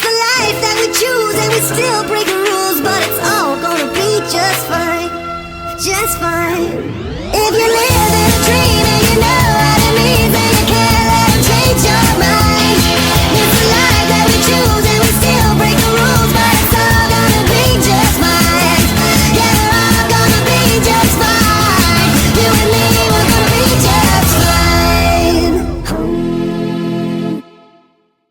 It's the life that we choose, and we still break the rules, but it's all gonna be just fine. Just fine. If you live.